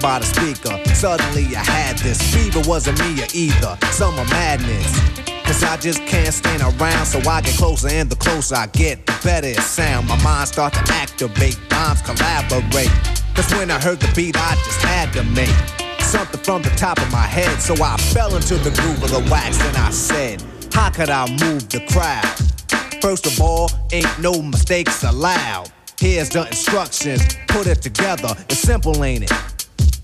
by the speaker. Suddenly I had this fever, wasn't me or either. Summer madness. Cause I just can't stand around, so I get closer, and the closer I get, the better it sound. My mind start to activate, rhymes collaborate. Cause when I heard the beat, I just had to make something from the top of my head. So I fell into the groove of the wax, and I said, How could I move the crowd? First of all, ain't no mistakes allowed. Here's the instructions, put it together. It's simple, ain't it?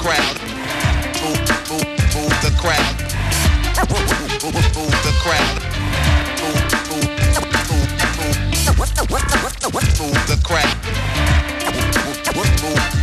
Move crowd. Move, move, move the crowd. Move, move move the crowd. Move, move, move, move, move the crowd. Move, move,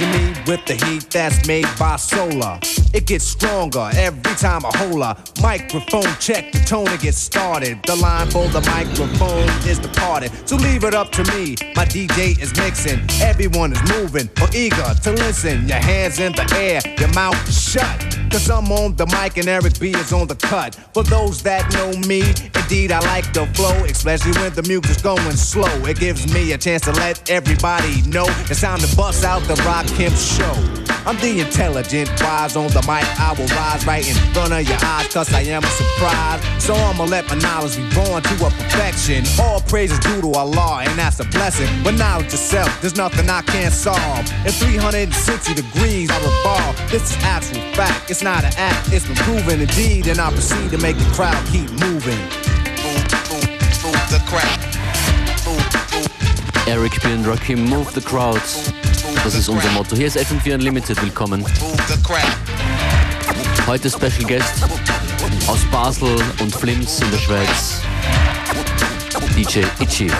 measure me with the heat that's made by solar. It gets stronger every time I hold a microphone check. The tone to get started. The line for the microphone is departed. So leave it up to me. My DJ is mixing. Everyone is moving or eager to listen. Your hands in the air, your mouth shut. Cause I'm on the mic and Eric B is on the cut. For those that know me, indeed I like the flow, especially when the music's going slow. It gives me a chance to let everybody know it's time to bust out the Rakim show. I'm the intelligent, wise on the mic. I will rise right in front of your eyes, cause I am a surprise. So I'ma let my knowledge be born to a perfection. All praise is due to Allah, and that's a blessing. But knowledge itself, there's nothing I can't solve. In 360 degrees, I revolve. This is actual fact, it's not an act, it's been proven indeed. And I proceed to make the crowd keep moving. Move, move, move the crowd. Eric B. und Rakim, Move the Crowd. Das ist unser Motto. Hier ist FM4 Unlimited, willkommen. Heute Special Guest aus Basel und Flims in der Schweiz, DJ Itchy.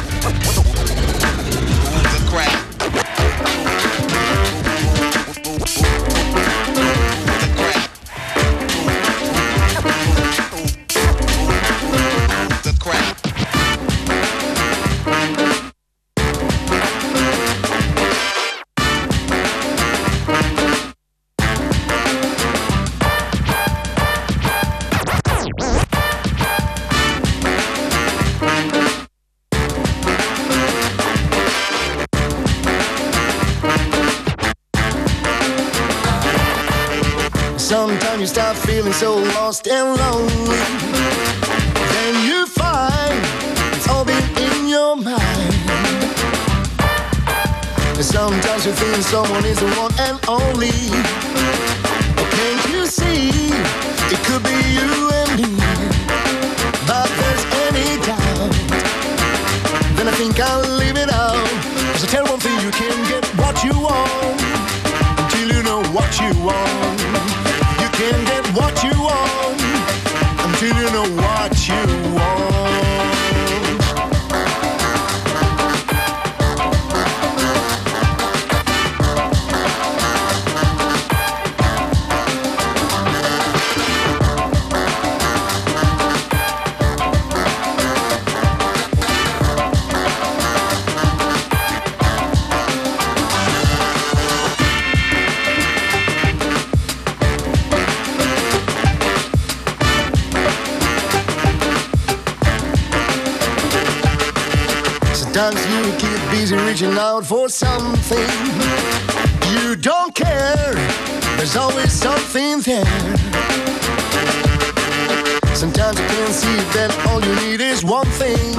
See that all you need is one thing.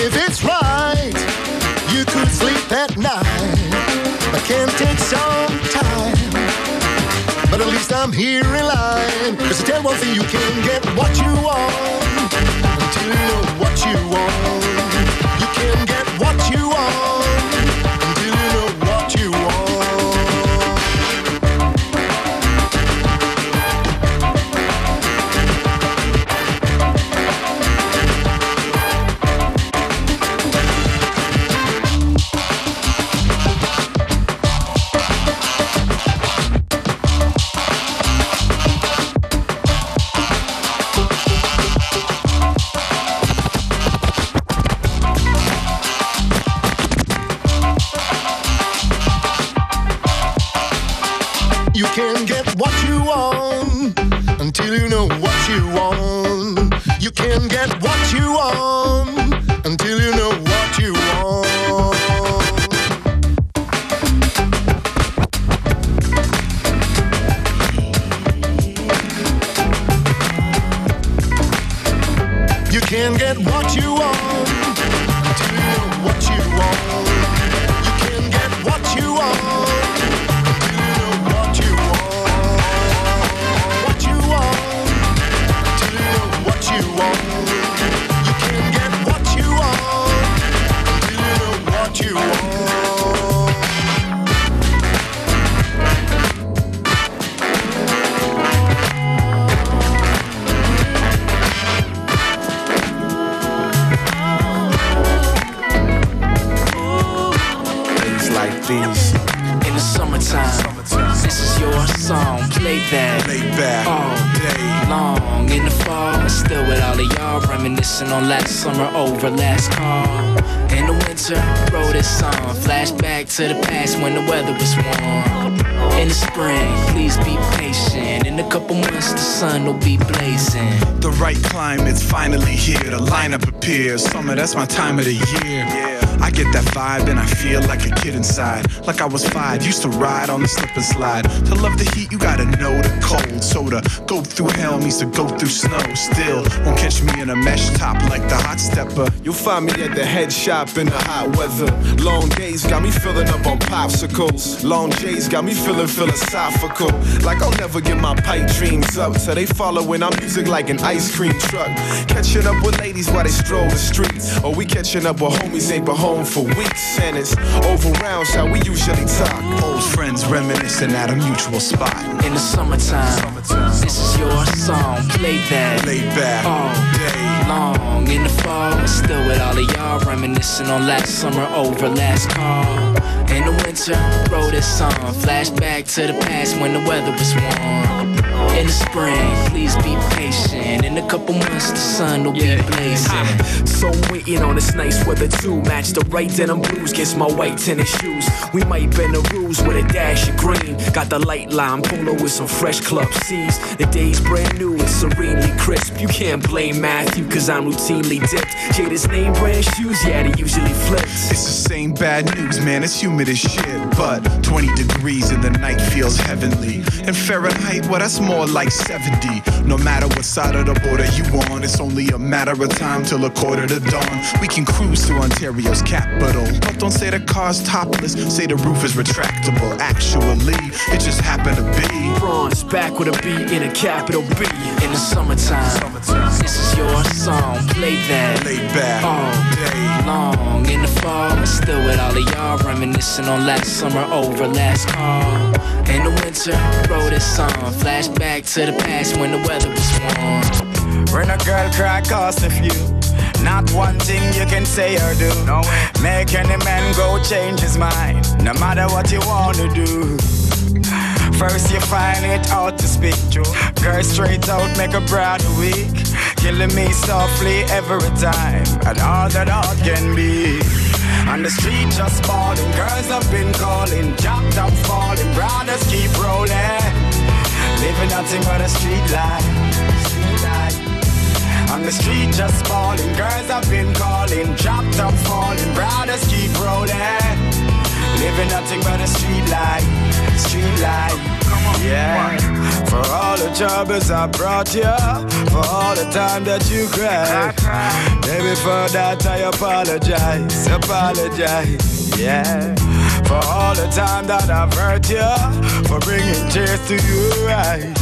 If it's right, you could sleep at night. But can take some time. But at least I'm here in line. Cause I tell one thing, you can get what you want until you know what you want. Last summer over last call. In the winter, wrote this song. Flashback to the past when the weather was warm. In the spring, please be patient. In a couple months, the sun will be blazing. The right climate's finally here. The lineup appears. Summer, that's my time of the year. I get that vibe and I feel like a kid inside. Like I was five, used to ride on the slip and slide. To love the heat, you gotta know the cold. So to go through hell means to go through snow. Still, won't catch me in a mesh top like the hot stepper. You'll find me at the head shop in the hot weather. Long days got me filling up on popsicles. Long J's got me feeling philosophical. Like I'll never get my pipe dreams up. So they following our music like an ice cream truck. Catching up with ladies while they stroll the streets. Or we catching up with homies ain't been home for weeks. And it's over rounds how we usually talk. Old friends reminiscing at a mutual spot. In the summertime, this is your song, play that Lay back. all Day. long in the fall. Still with all of y'all reminiscing on last summer over last call. In the winter, wrote this song. Flashback to the past when the weather was warm. In the spring, please be patient. In a couple months, the sun will be blazing. So I'm waiting on this nice weather to match the right denim blues against my white tennis shoes. We might bend the rules with a dash of green. Got the light lime polo with some fresh club C's. The day's brand new and serenely crisp. You can't blame Matthew, cause I'm routinely dipped. Jada's name brand shoes, yeah, they usually flips. It's the same bad news, man. It's humid as shit. But 20 degrees in the night feels heavenly. And Fahrenheit, well, that's more like 70. No matter what side of the border you on, it's only a matter of time till a quarter to dawn. We can cruise to Ontario's capital. But don't say the car's topless, say the roof is retractable. Actually, it just happened to be. Bronze back with a B in a capital B. In the summertime, this is your song, play that Lay back. all Day. long in the fall. Still with all of y'all reminiscing on last summer over last call. In the winter, wrote this song. Flashback to the past when the weather was warm. When a girl cry cost a few. Not one thing you can say or do. No way. Make any man go change his mind. No matter what you wanna do. First you find it out to speak true. Girl straight out make a brother weak. Killing me softly every time. And all that all can be. On the street just falling, girls have been calling, dropped up falling, brothers keep rolling. Living nothing but a street life. On the street just falling, girls have been calling, dropped up falling, brothers keep rolling. Living nothing but a street life, street life. Yeah. For all the troubles I brought you, for all the time that you cried. Baby, for that I apologize, apologize. Yeah. For all the time that I've hurt you, for bringing tears to your eyes.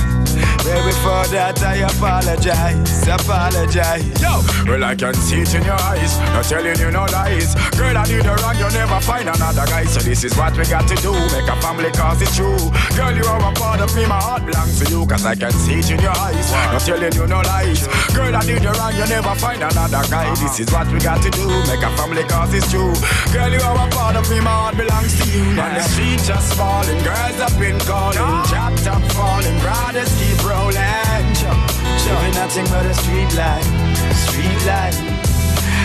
Baby, for that I apologize, apologize. Yo, well I can see it in your eyes, not telling you no lies. Girl, I need a wrong, you'll never find another guy. So this is what we got to do, make a family cause it's true. Girl, you are a part of me, my heart belongs to you, cause I can see it in your eyes, not telling you no lies. Girl, I need a wrong, you'll never find another guy. This is what we got to do, make a family cause it's true. Girl, you are a part of me, my heart belongs to you. On the street just falling, girls have been calling, ah. chopped up falling, brothers keep rolling. Showing nothing but a street light, street light.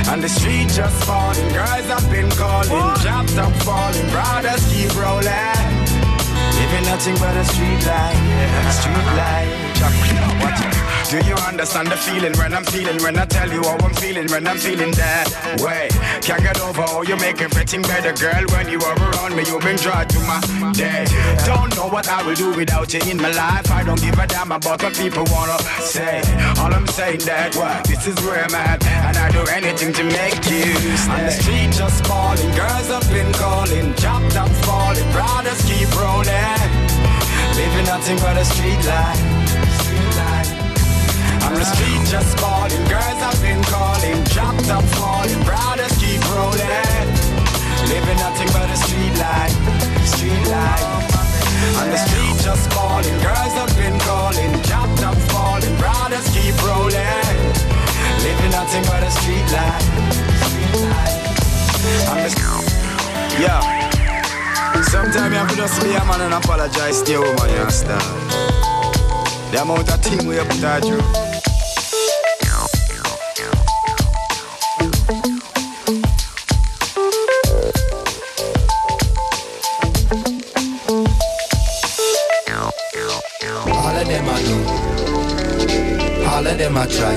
And the street just falling, girls have been calling, jobs up falling, brothers keep rolling. Living nothing but a street light, street light. Watch. Do you understand the feeling when I'm feeling when I tell you how I'm feeling when I'm feeling that way? Can't get over how you make everything better, girl. When you are around me, you bring joy to my day. Don't know what I will do without you in my life. I don't give a damn about what people wanna say. All I'm saying that what this is where I'm at, and I do anything to make you stay. On the street just falling, girls have been calling, chopped up falling, brothers keep rolling. Living nothing but a street life. On the street just falling, girls I've been calling, chopped up falling, brothers keep rolling. Living nothing but a street life, street life. On the street just falling, girls I've been calling, chopped up falling, brothers keep rolling. Living nothing but a street life, street life. The yeah. Sometimes you have to just be a man and apologize to your woman, you understand? The amount of thing we have put her them I try.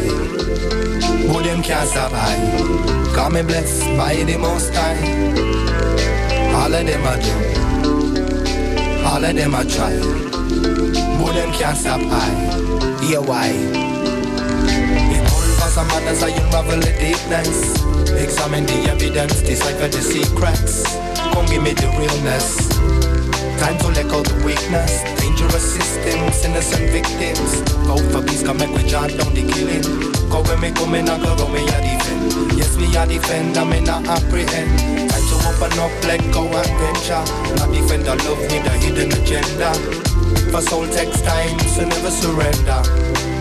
Who them can't survive. Got me blessed by the most high. All of them I do. All of them I try. Who them can't survive. Yeah, why? Some manners I unravel the deepness. Examine the evidence, decipher the secrets. Come give me the realness. Time to let go the weakness. Dangerous systems, innocent victims. Go for peace, come make we jot down the killing. Go when me come in, I go go me a defend. Yes, me a defend, I me not apprehend. Time to open up, let go and venture. Not defend the love with a hidden agenda. For soul takes time, so never surrender.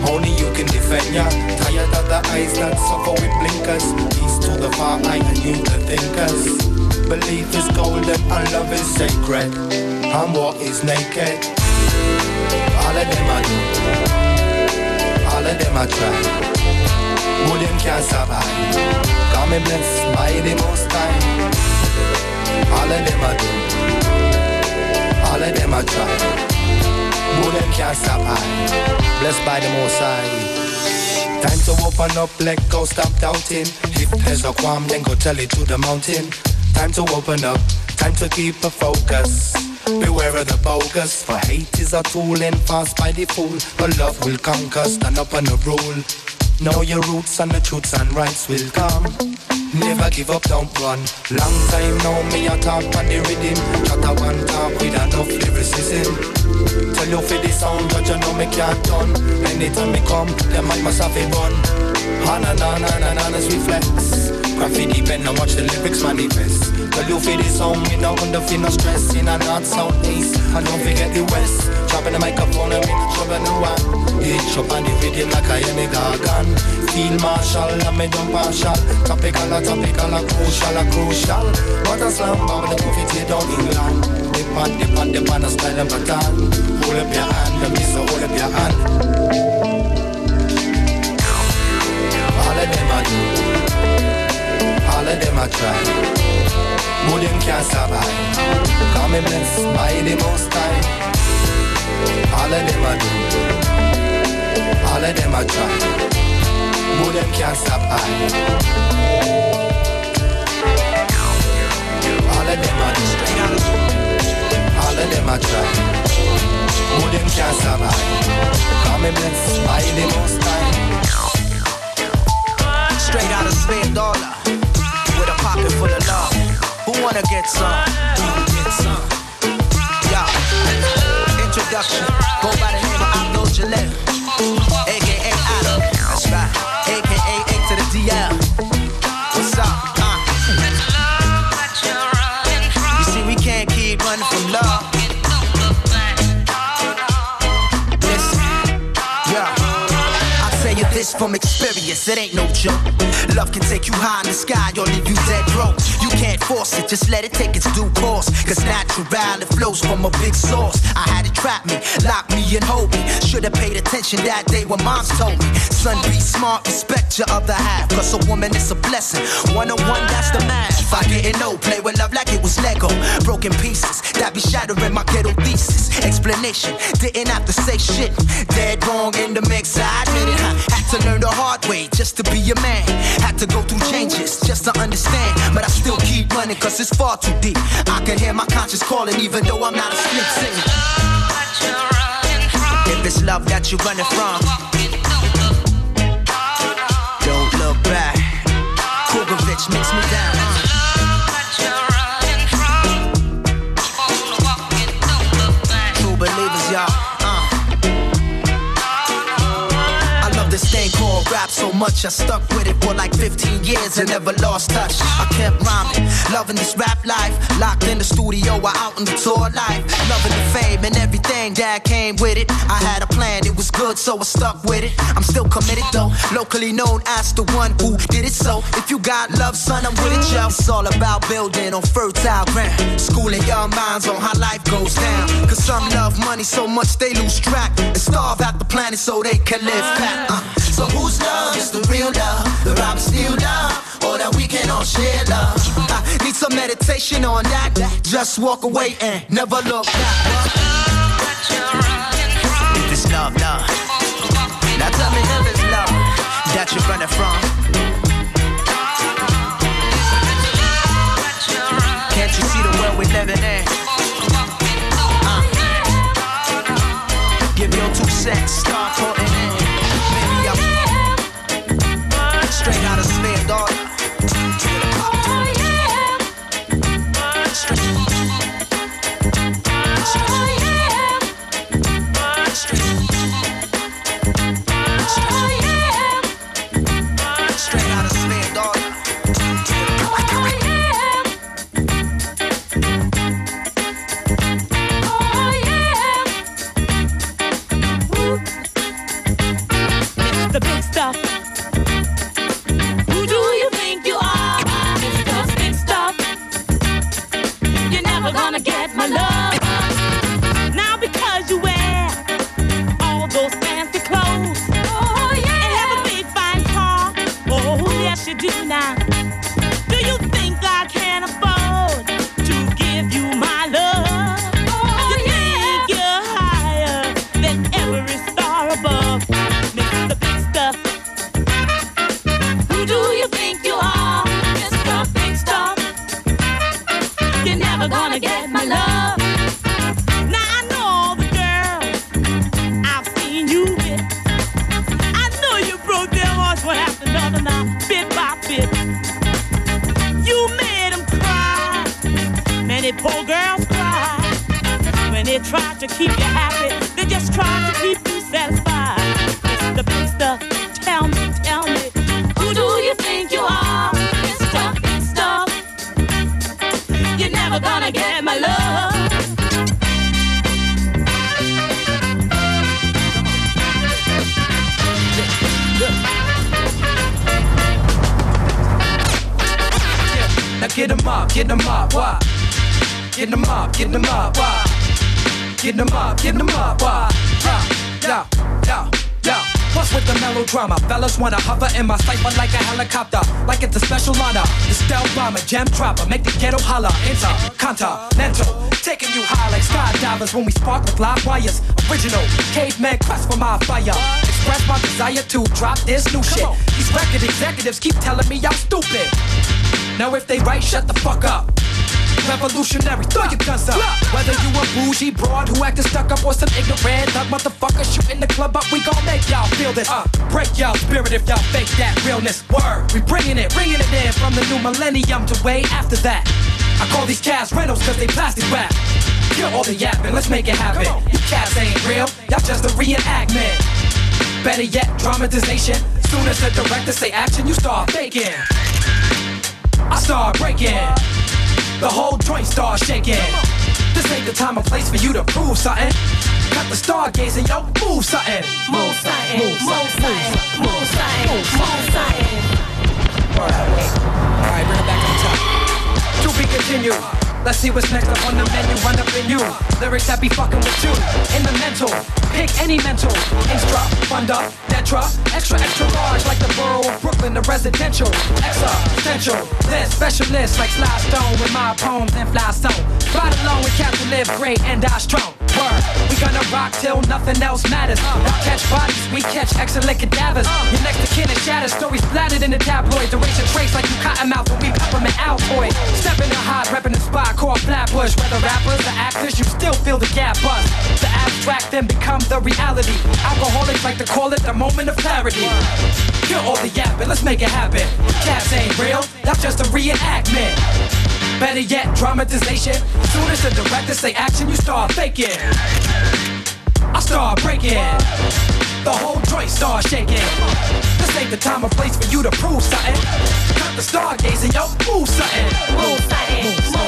Only you can defend ya. Tired of the eyes that suffer with blinkers. Peace to the far eye and you the thinkers. Belief is golden and love is sacred. And war is naked. All of them I do. All of them I try. Who them can't survive. Got me blessed by the most high. All of them I do. All of them I try. Who them can't I Blessed by the most high Time to open up, let go, stop doubting If there's a qualm, then go tell it to the mountain Time to open up, time to keep a focus Beware of the bogus For hate is a tool and fast by the fool But love will conquer, stand up on the rule. Know your roots and the truths and rights will come. Never give up, don't run. Long time now me a talk on the rhythm. Chat a one talk with enough lyricism. Tell you for the sound, but you know me can't done. Anytime me come, them mic must have a bun. Ha na na na na na, we flex. Graffiti pen and watch the lyrics manifest. Tell you for the sound, me no under feel no stress. In a north, south, east, and don't forget the west. Chopping the microphone and me no trouble no one. Hitch up on the rhythm like I am a gargan. Feel martial and me don't partial. Topical, a topical, a crucial, a crucial. What a slam, but the coffee down England. Dip on, dip on, dip on a style and pattern Hold up your hand, let me say hold up your hand All of them I All of them I try Who them can't survive Call me blessed by the most high All of them I do All of them I try Who them can't I All of them I do all of them I try. Who them can't survive? Call me blessed by the most high. It ain't no joke. Love can take you high in the sky or leave you dead broke. You can't force it, just let it take its due course. Cause natural, it flows from a big source. I had it trap me, lock me and hold me. Should've paid attention that day when moms told me. Son, be smart, respect your other half. Cause a woman is a blessing. One on one, that's the math. I didn't know, play with love like it was Lego. Broken pieces that be shattering my ghetto thesis. Explanation, didn't have to say shit. Dead wrong in the mix, I admit it. Had to learn the hard way just to be a man. Had to go through changes just to understand. But I still keep running cause it's far too deep. I can hear my conscience calling even though I'm not asleep singing. If it's love that you're running from, don't look back. Kugovich makes me down. Much I stuck with it for like 15 years and never lost touch. I kept rhyming, loving this rap life. Locked in the studio or out on the tour life. Loving the fame and everything that came with it. I had a plan, it was good, so I stuck with it. I'm still committed though, locally known as the one who did it so. If you got love, son, I'm with it, yo. It's all about building on fertile ground. Schooling young minds on how life goes down. Cause some love money so much they lose track. And starve out the planet so they can live back. Uh. So whose love is the real love? The rob steal love, or that we can all share love. I need some meditation on that. Just walk away and never look back. If it's love, love. Now tell me if it's love that you're running from. Can't you see the world we're living in? Uh. Give your two cents, start putting in. Fellas wanna hover in my cipher like a helicopter, like it's a special honor. The stealth bomber, gem dropper, make the ghetto holler. Intercontinental, taking you high like skydivers when we spark with live wires. Original caveman quest for my fire. Express my desire to drop this new shit. These record executives keep telling me I'm stupid. Now if they right, shut the fuck up. Revolutionary, throw your guns up. Whether you a bougie broad who acting stuck up or some ignorant thug motherfucker shooting the club up, we gon' make y'all feel this. Uh, break y'all spirit if y'all fake that realness. Word, we bringing it, bringing it in from the new millennium to way after that. I call these cats rentals cause they plastic wrap. Kill all the yapping, let's make it happen. You cats ain't real, y'all just a reenactment. Better yet, dramatization. Soon as the director say action, you start faking. I start breaking. The whole joint starts shaking. This ain't the time or place for you to prove something. Cut the stargazing, yo, move something. Move something, move something, move something. Smooth science. Alright, bring it back to the top. To be continued. Let's see what's next up on the menu. Run up in you. Lyrics that be fucking with you. In the mental. Pick any mental. Instruct, fund up, Netra. Extra, extra large like the borough of Brooklyn, the residential. Extra, essential. This specialist like Sly Stone with my poems and fly stone. Ride along with Captain Live Great and die strong. Word. We gonna rock till nothing else matters. Y'all catch bodies, we catch excellent cadavers. Your next to kin is shattered, stories splattered in the tabloids. Erase trace like you cotton mouth when we peppermint Altoid. Step in the hot, reppin' the spot, called Flatbush. Whether rappers or actors, you still feel the gap bust. The abstract then become the reality. Alcoholics like to call it the moment of clarity. Kill all the yapping, let's make it happen. Cats ain't real, that's just a reenactment. Better yet, dramatization. Soon as the director say action, you start faking. I start breaking. The whole joint start shaking. This ain't the time or place for you to prove something. Cut the stargazing, yo, move something. Move something, move something,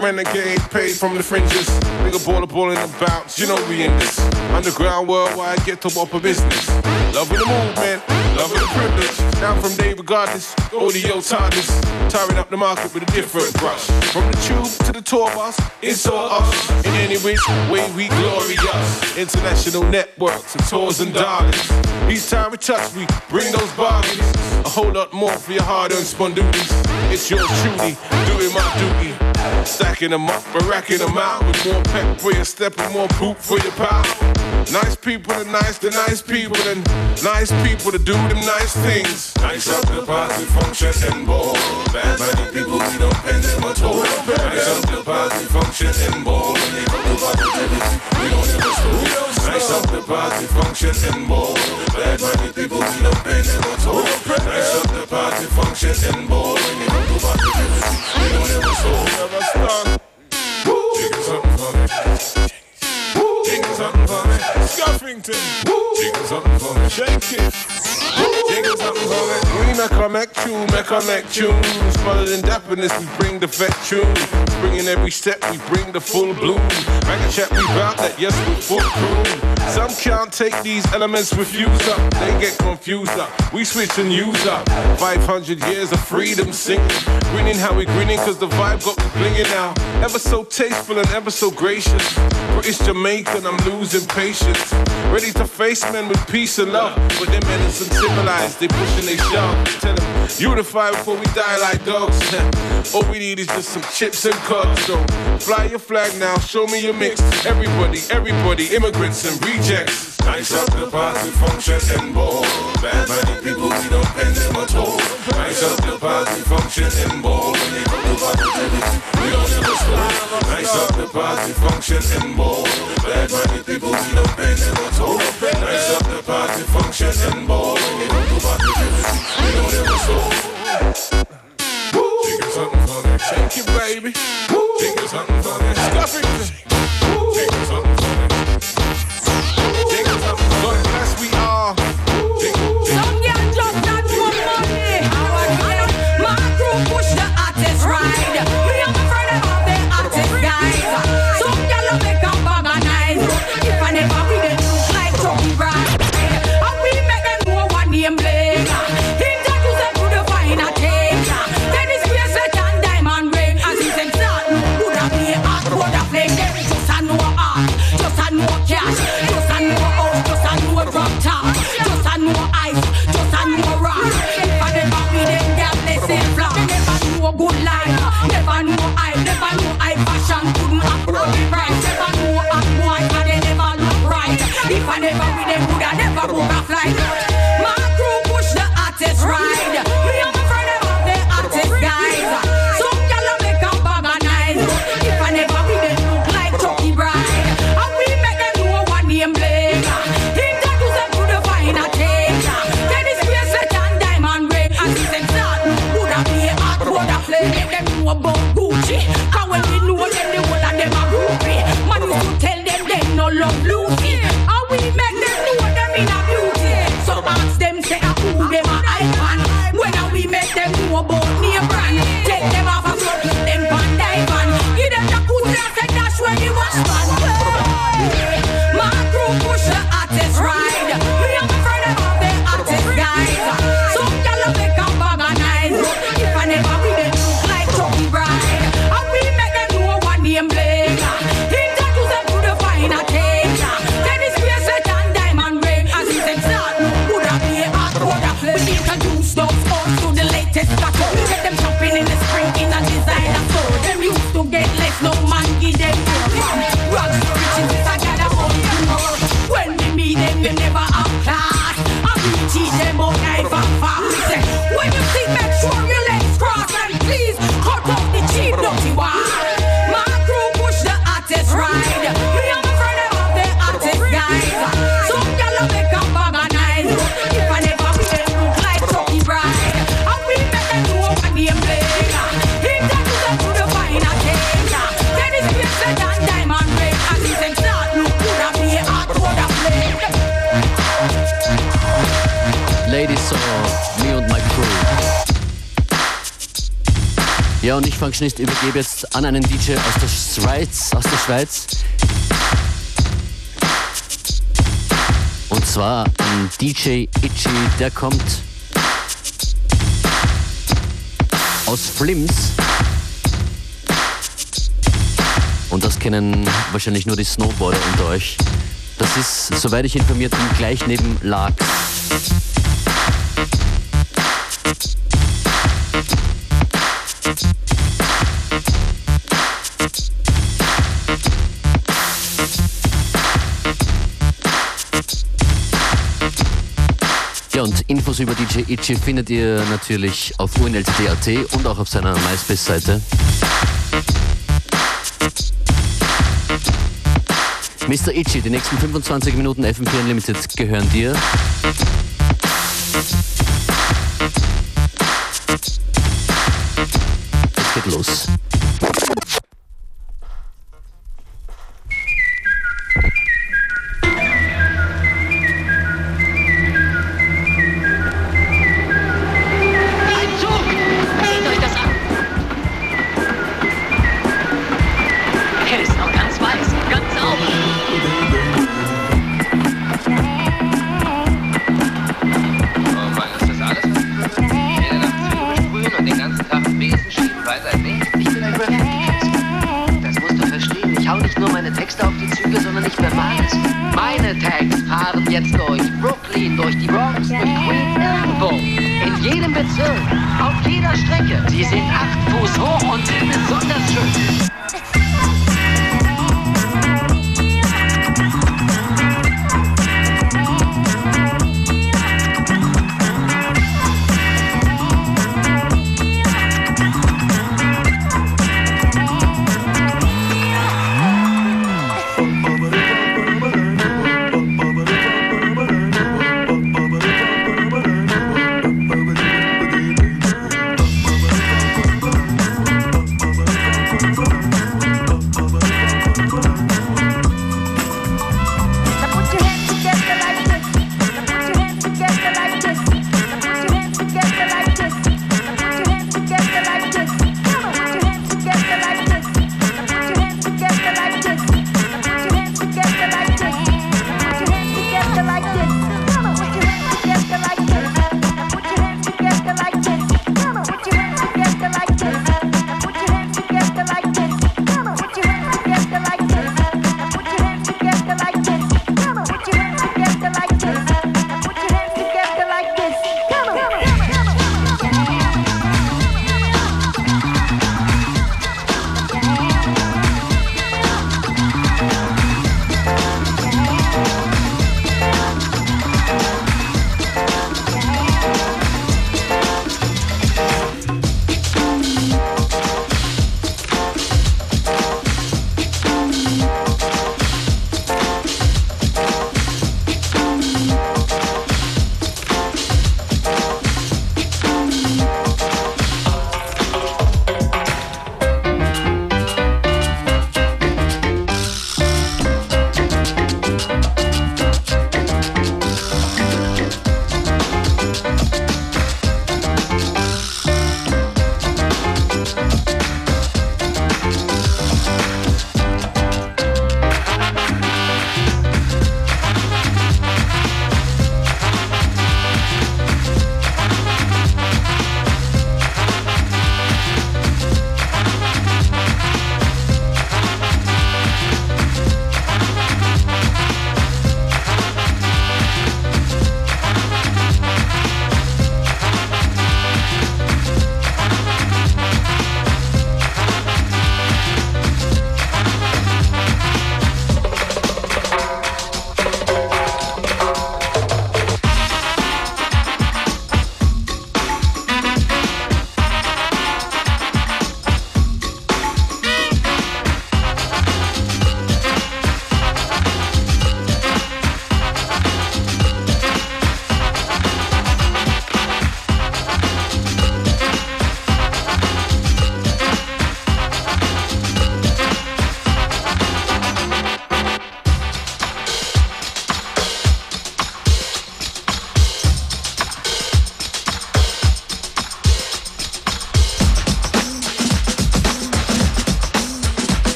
Renegade, paid from the fringes. Bigger baller, ball in the bounce. You know we in this. Underground worldwide, get to up a business. Love of the movement, love privilege. Down from day regardless, audio TARDIS. Tiring up the market with a different brush. From the tube to the tour bus, it's all us. In any which way we glorious. International networks and tours and dollars. Each time we touch, we bring those bargains. A whole lot more for your hard-earned spondoodies. It's yours truly, doing my duty. Stacking them up, but racking them out with more pep for your step and more poop for your power. Nice people are nice to nice people and nice people to do them nice things. Nice up the party function and ball. Bad money people we don't pay them at all. Nice up the party function and ball. When they come to positivity, we don't ever stop. Nice up the party function and ball. Bad money people we don't pay them at all. Nice up the party function and ball. When they come to positivity, we don't ever stop. Jiggle something for me. Jiggle something for me. Jiggle something for me. Shake it. Jiggle something. We make our make tune, make our make tunes. Smarter than dapperness, we bring the vet tune. Bringing every step, we bring the full bloom. Make a chat, we bout that, yes, we full crew. Some can't take these elements, refuse up. They get confused up. We switch and use up. 500 years of freedom singing. Grinning how we grinning, cause the vibe got me blinging now. Ever so tasteful and ever so gracious. British Jamaican, I'm losing patience. Ready to face men with peace and love. But them men is uncivilized, they pushing they shove. Tell them, unify before we die like dogs. All we need is just some chips and cuts. So fly your flag now, show me your mix. Everybody, everybody, immigrants and rejects. Nice up the party function and ball. Bad money people, we don't pay them at all. Nice up the party function and ball. When they come to positivity, we don't ever stop. Nice up the party function and ball. Bad money people, we don't pay them at all. Nice up the party function and ball. When they come to positivity, we don't ever stop. Jiggle something for shake it, baby. Jiggle something for me, scuff it. Jiggle something Functionist übergebe jetzt an einen DJ aus der Schweiz, aus der Schweiz. Und zwar an DJ Itchy, der kommt aus Flims. Und das kennen wahrscheinlich nur die Snowboarder unter euch. Das ist, soweit ich informiert bin, gleich neben Lark. Infos über DJ Itchy findet ihr natürlich auf unltd.at und auch auf seiner MySpace-Seite. Mr. Itchy, die nächsten 25 Minuten FM4 Unlimited gehören dir. Jetzt geht los.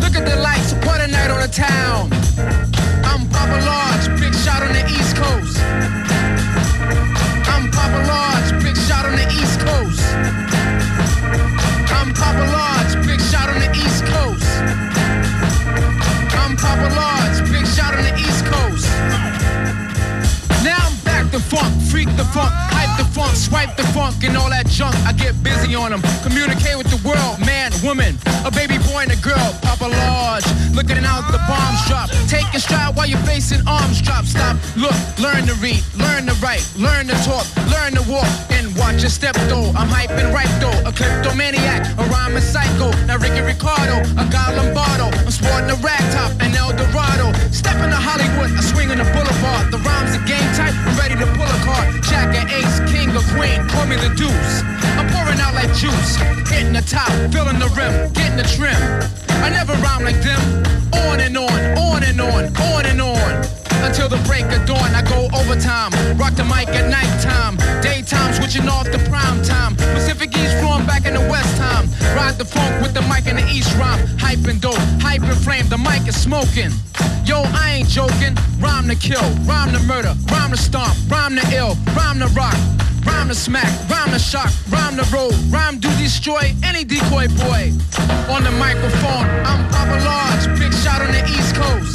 Look at the lights, what a night on the town. I'm Papa Large, big shot on the East Coast. I'm Papa Large, big shot on the East Coast. I'm Papa Large, big shot on the East Coast. I'm Papa Large, big shot on the East Coast. Now I'm back to funk, freak the funk, hype the swipe the funk, and all that junk. I get busy on them. Communicate with the world, man, woman, a baby boy and a girl. Papa Large, looking out the bombs drop. Take a stride while you're facing arms drop. Stop, look, learn to read, learn to write, learn to talk, learn to walk, and watch your step though. I'm hyping right though, a kleptomaniac, a rhyming psycho. Now Ricky Ricardo, a guy Lombardo. I'm sporting a rag top and El Dorado. Step into Hollywood, I swing on the boulevard. The rhymes are game ready to pull a card. Jack and Ace, King or Queen, call me the deuce. I'm pouring out like juice, hitting the top, filling the rim, getting the trim. I never rhyme like them. On and on, on and on, on and on. Until the break of dawn, I go overtime. Rock the mic at nighttime. Daytime, switching off the prime time. Pacific East flowing back in the West time. Ride the funk with the mic in the East rhyme. Hype and dope, hype and flame, the mic is smoking. Yo, I ain't joking. Rhyme to kill, rhyme to murder, rhyme to stomp, rhyme to ill, rhyme to rock. Rhyme to smack, rhyme to shock, rhyme to roll, rhyme to destroy any decoy boy. On the microphone, I'm Papa Large, big shot on the East Coast.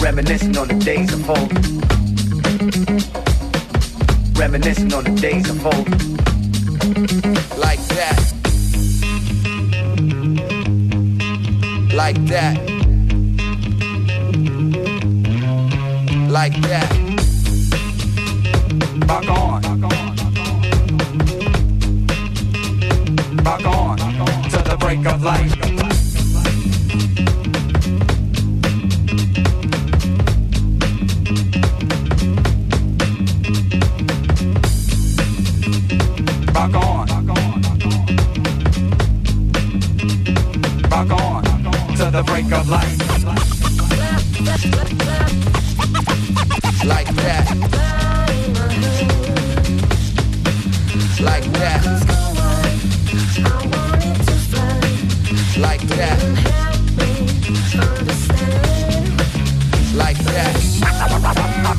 Reminiscing on the days of old. Reminiscing on the days of old. Like that. Like that. Like that. Rock on. Rock on. To the break of life.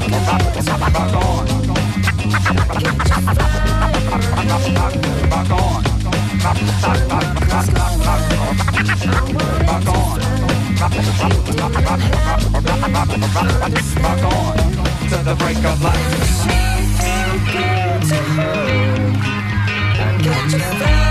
That. Rock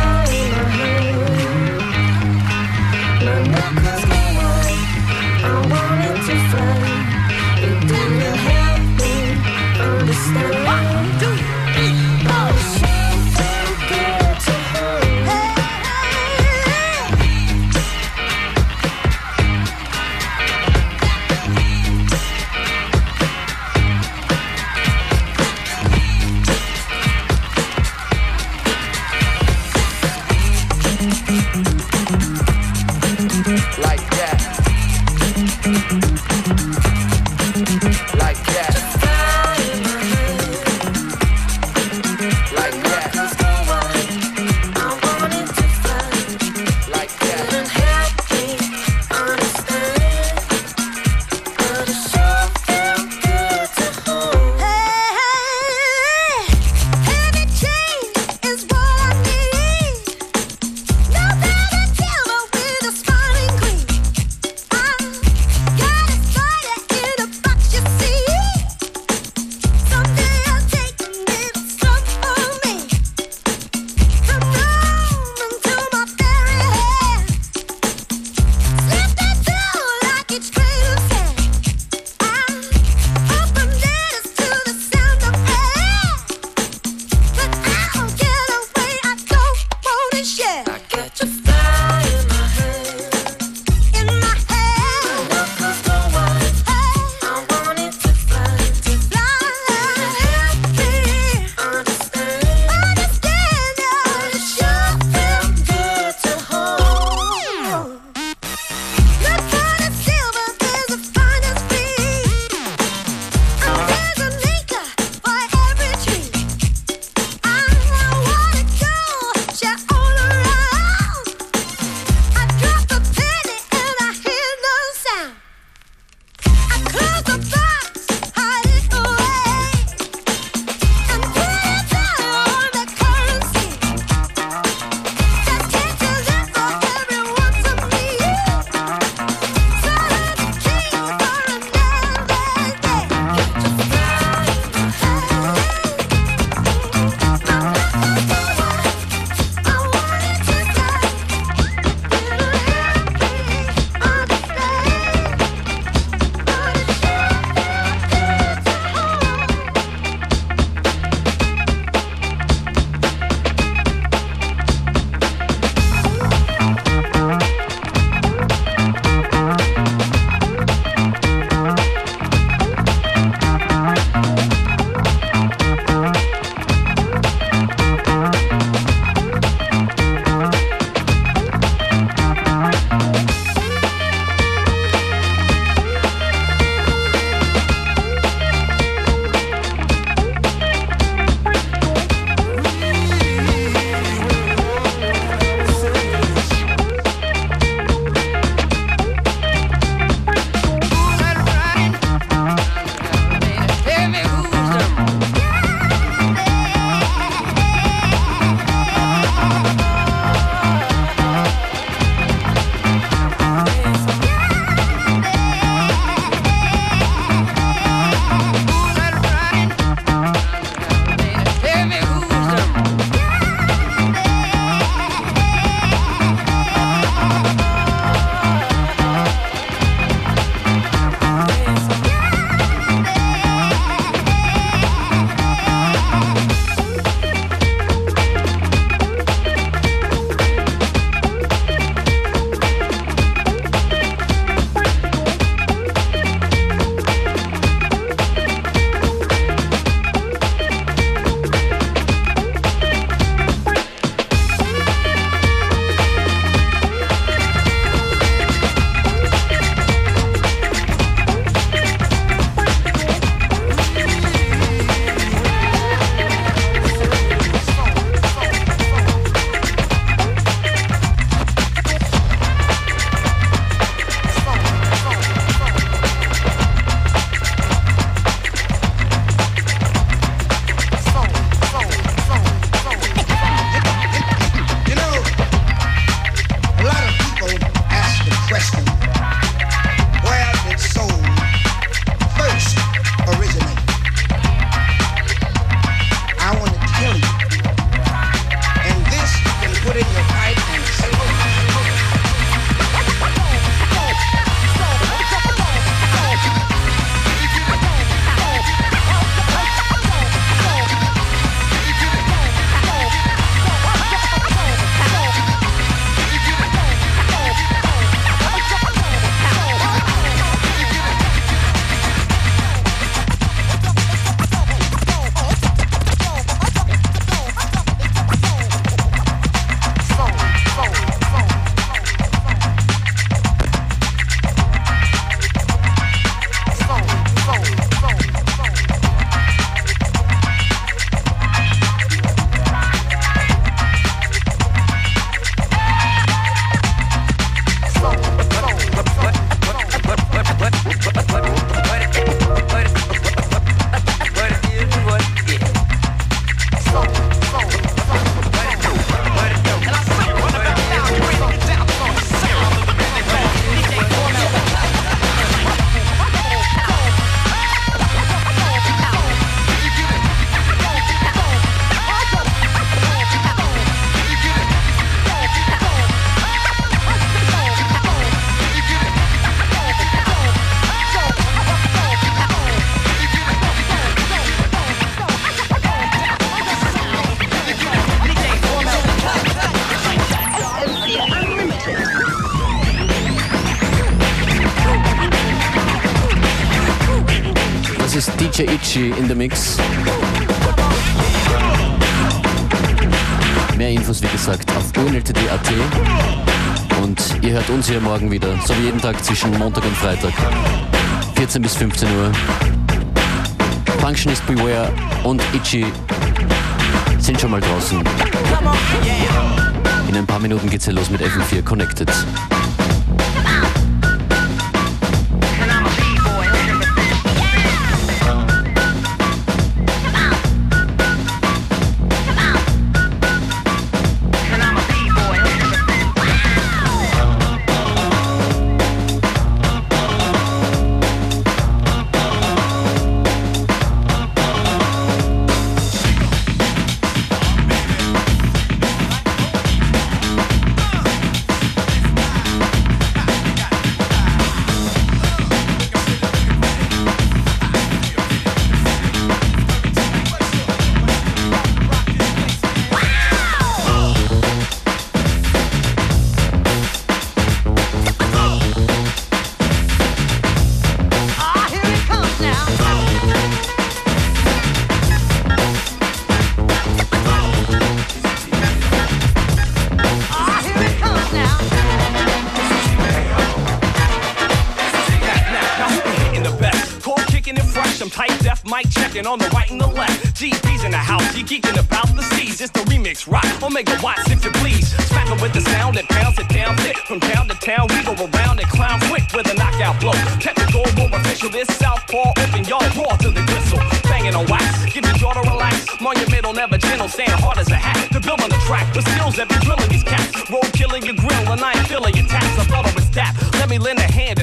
morgen wieder, so wie jeden Tag zwischen Montag und Freitag. 14 bis 15 Uhr. Functionist Beware und Itchy sind schon mal draußen. In ein paar Minuten geht's hier los mit FM4 Connected.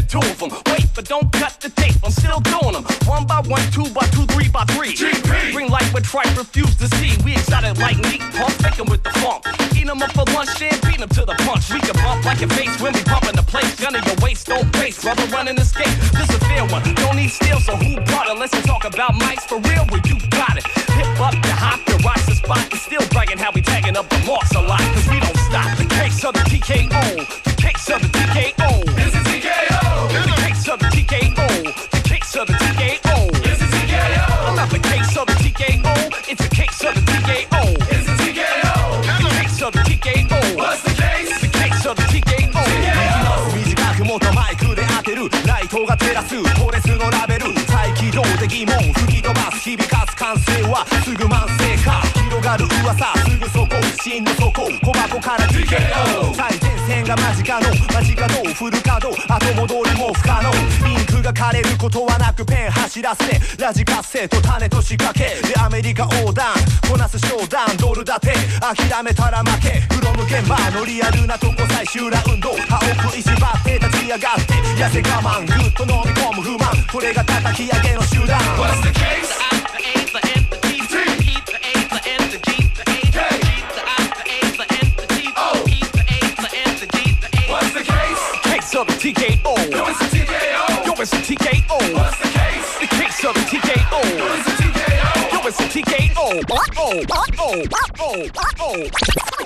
Two of them. Wait, but don't cut the tape. I'm still doing them. One by one, two by two, three by three. GP. Green light with tripe, refuse to see. We excited like meat, pump, taking with the funk. Eat 'em up for lunch, then beat 'em to the punch. We can bump like your face when we bumping the place. Gun in your waist, don't face. Rubber running the skate. This a fair one. Don't need steel, so who brought it? Let's talk about mics for real. Well, you got it. Hip up, the hop, the watch the spot. And still bragging how we tagging up the marks a lot. Cause we don't stop. The case of the TKO. The case of the TKO. It's a TKO. The case of the TKO. The case of the TKO. It's a TKO. I'm not the case of the TKO. It's a case of the TKO. It's a TKO. The case of the TKO. What's the case? The case of the TKO. 短くもとマイクで当てるライトが照らすコレスのラベル再起動で疑問吹き飛ばす響かす完成はすぐ慢性化広がる噂すぐそこ真の底小箱から TKO 最前線が間近の間近のフル稼働後戻りも不可能が枯れることはなくペン走らせラジ活性と種と仕掛けでアメリカ横断こなす商談ドル建て諦めたら負けフロム現場のリアルなとこ最終ラウンド歯を食いしばって立ち上がって痩せ我慢ぐっと飲み込む不満これが叩き上げの集団 What's the case? What's the case? Case of the TKO. Yo, it's the TKO. It's the TKO. What's the case? The case of the TKO. Yo, it's the TKO. Yo, it's the TKO. Oh, Oh, oh, oh, oh, oh.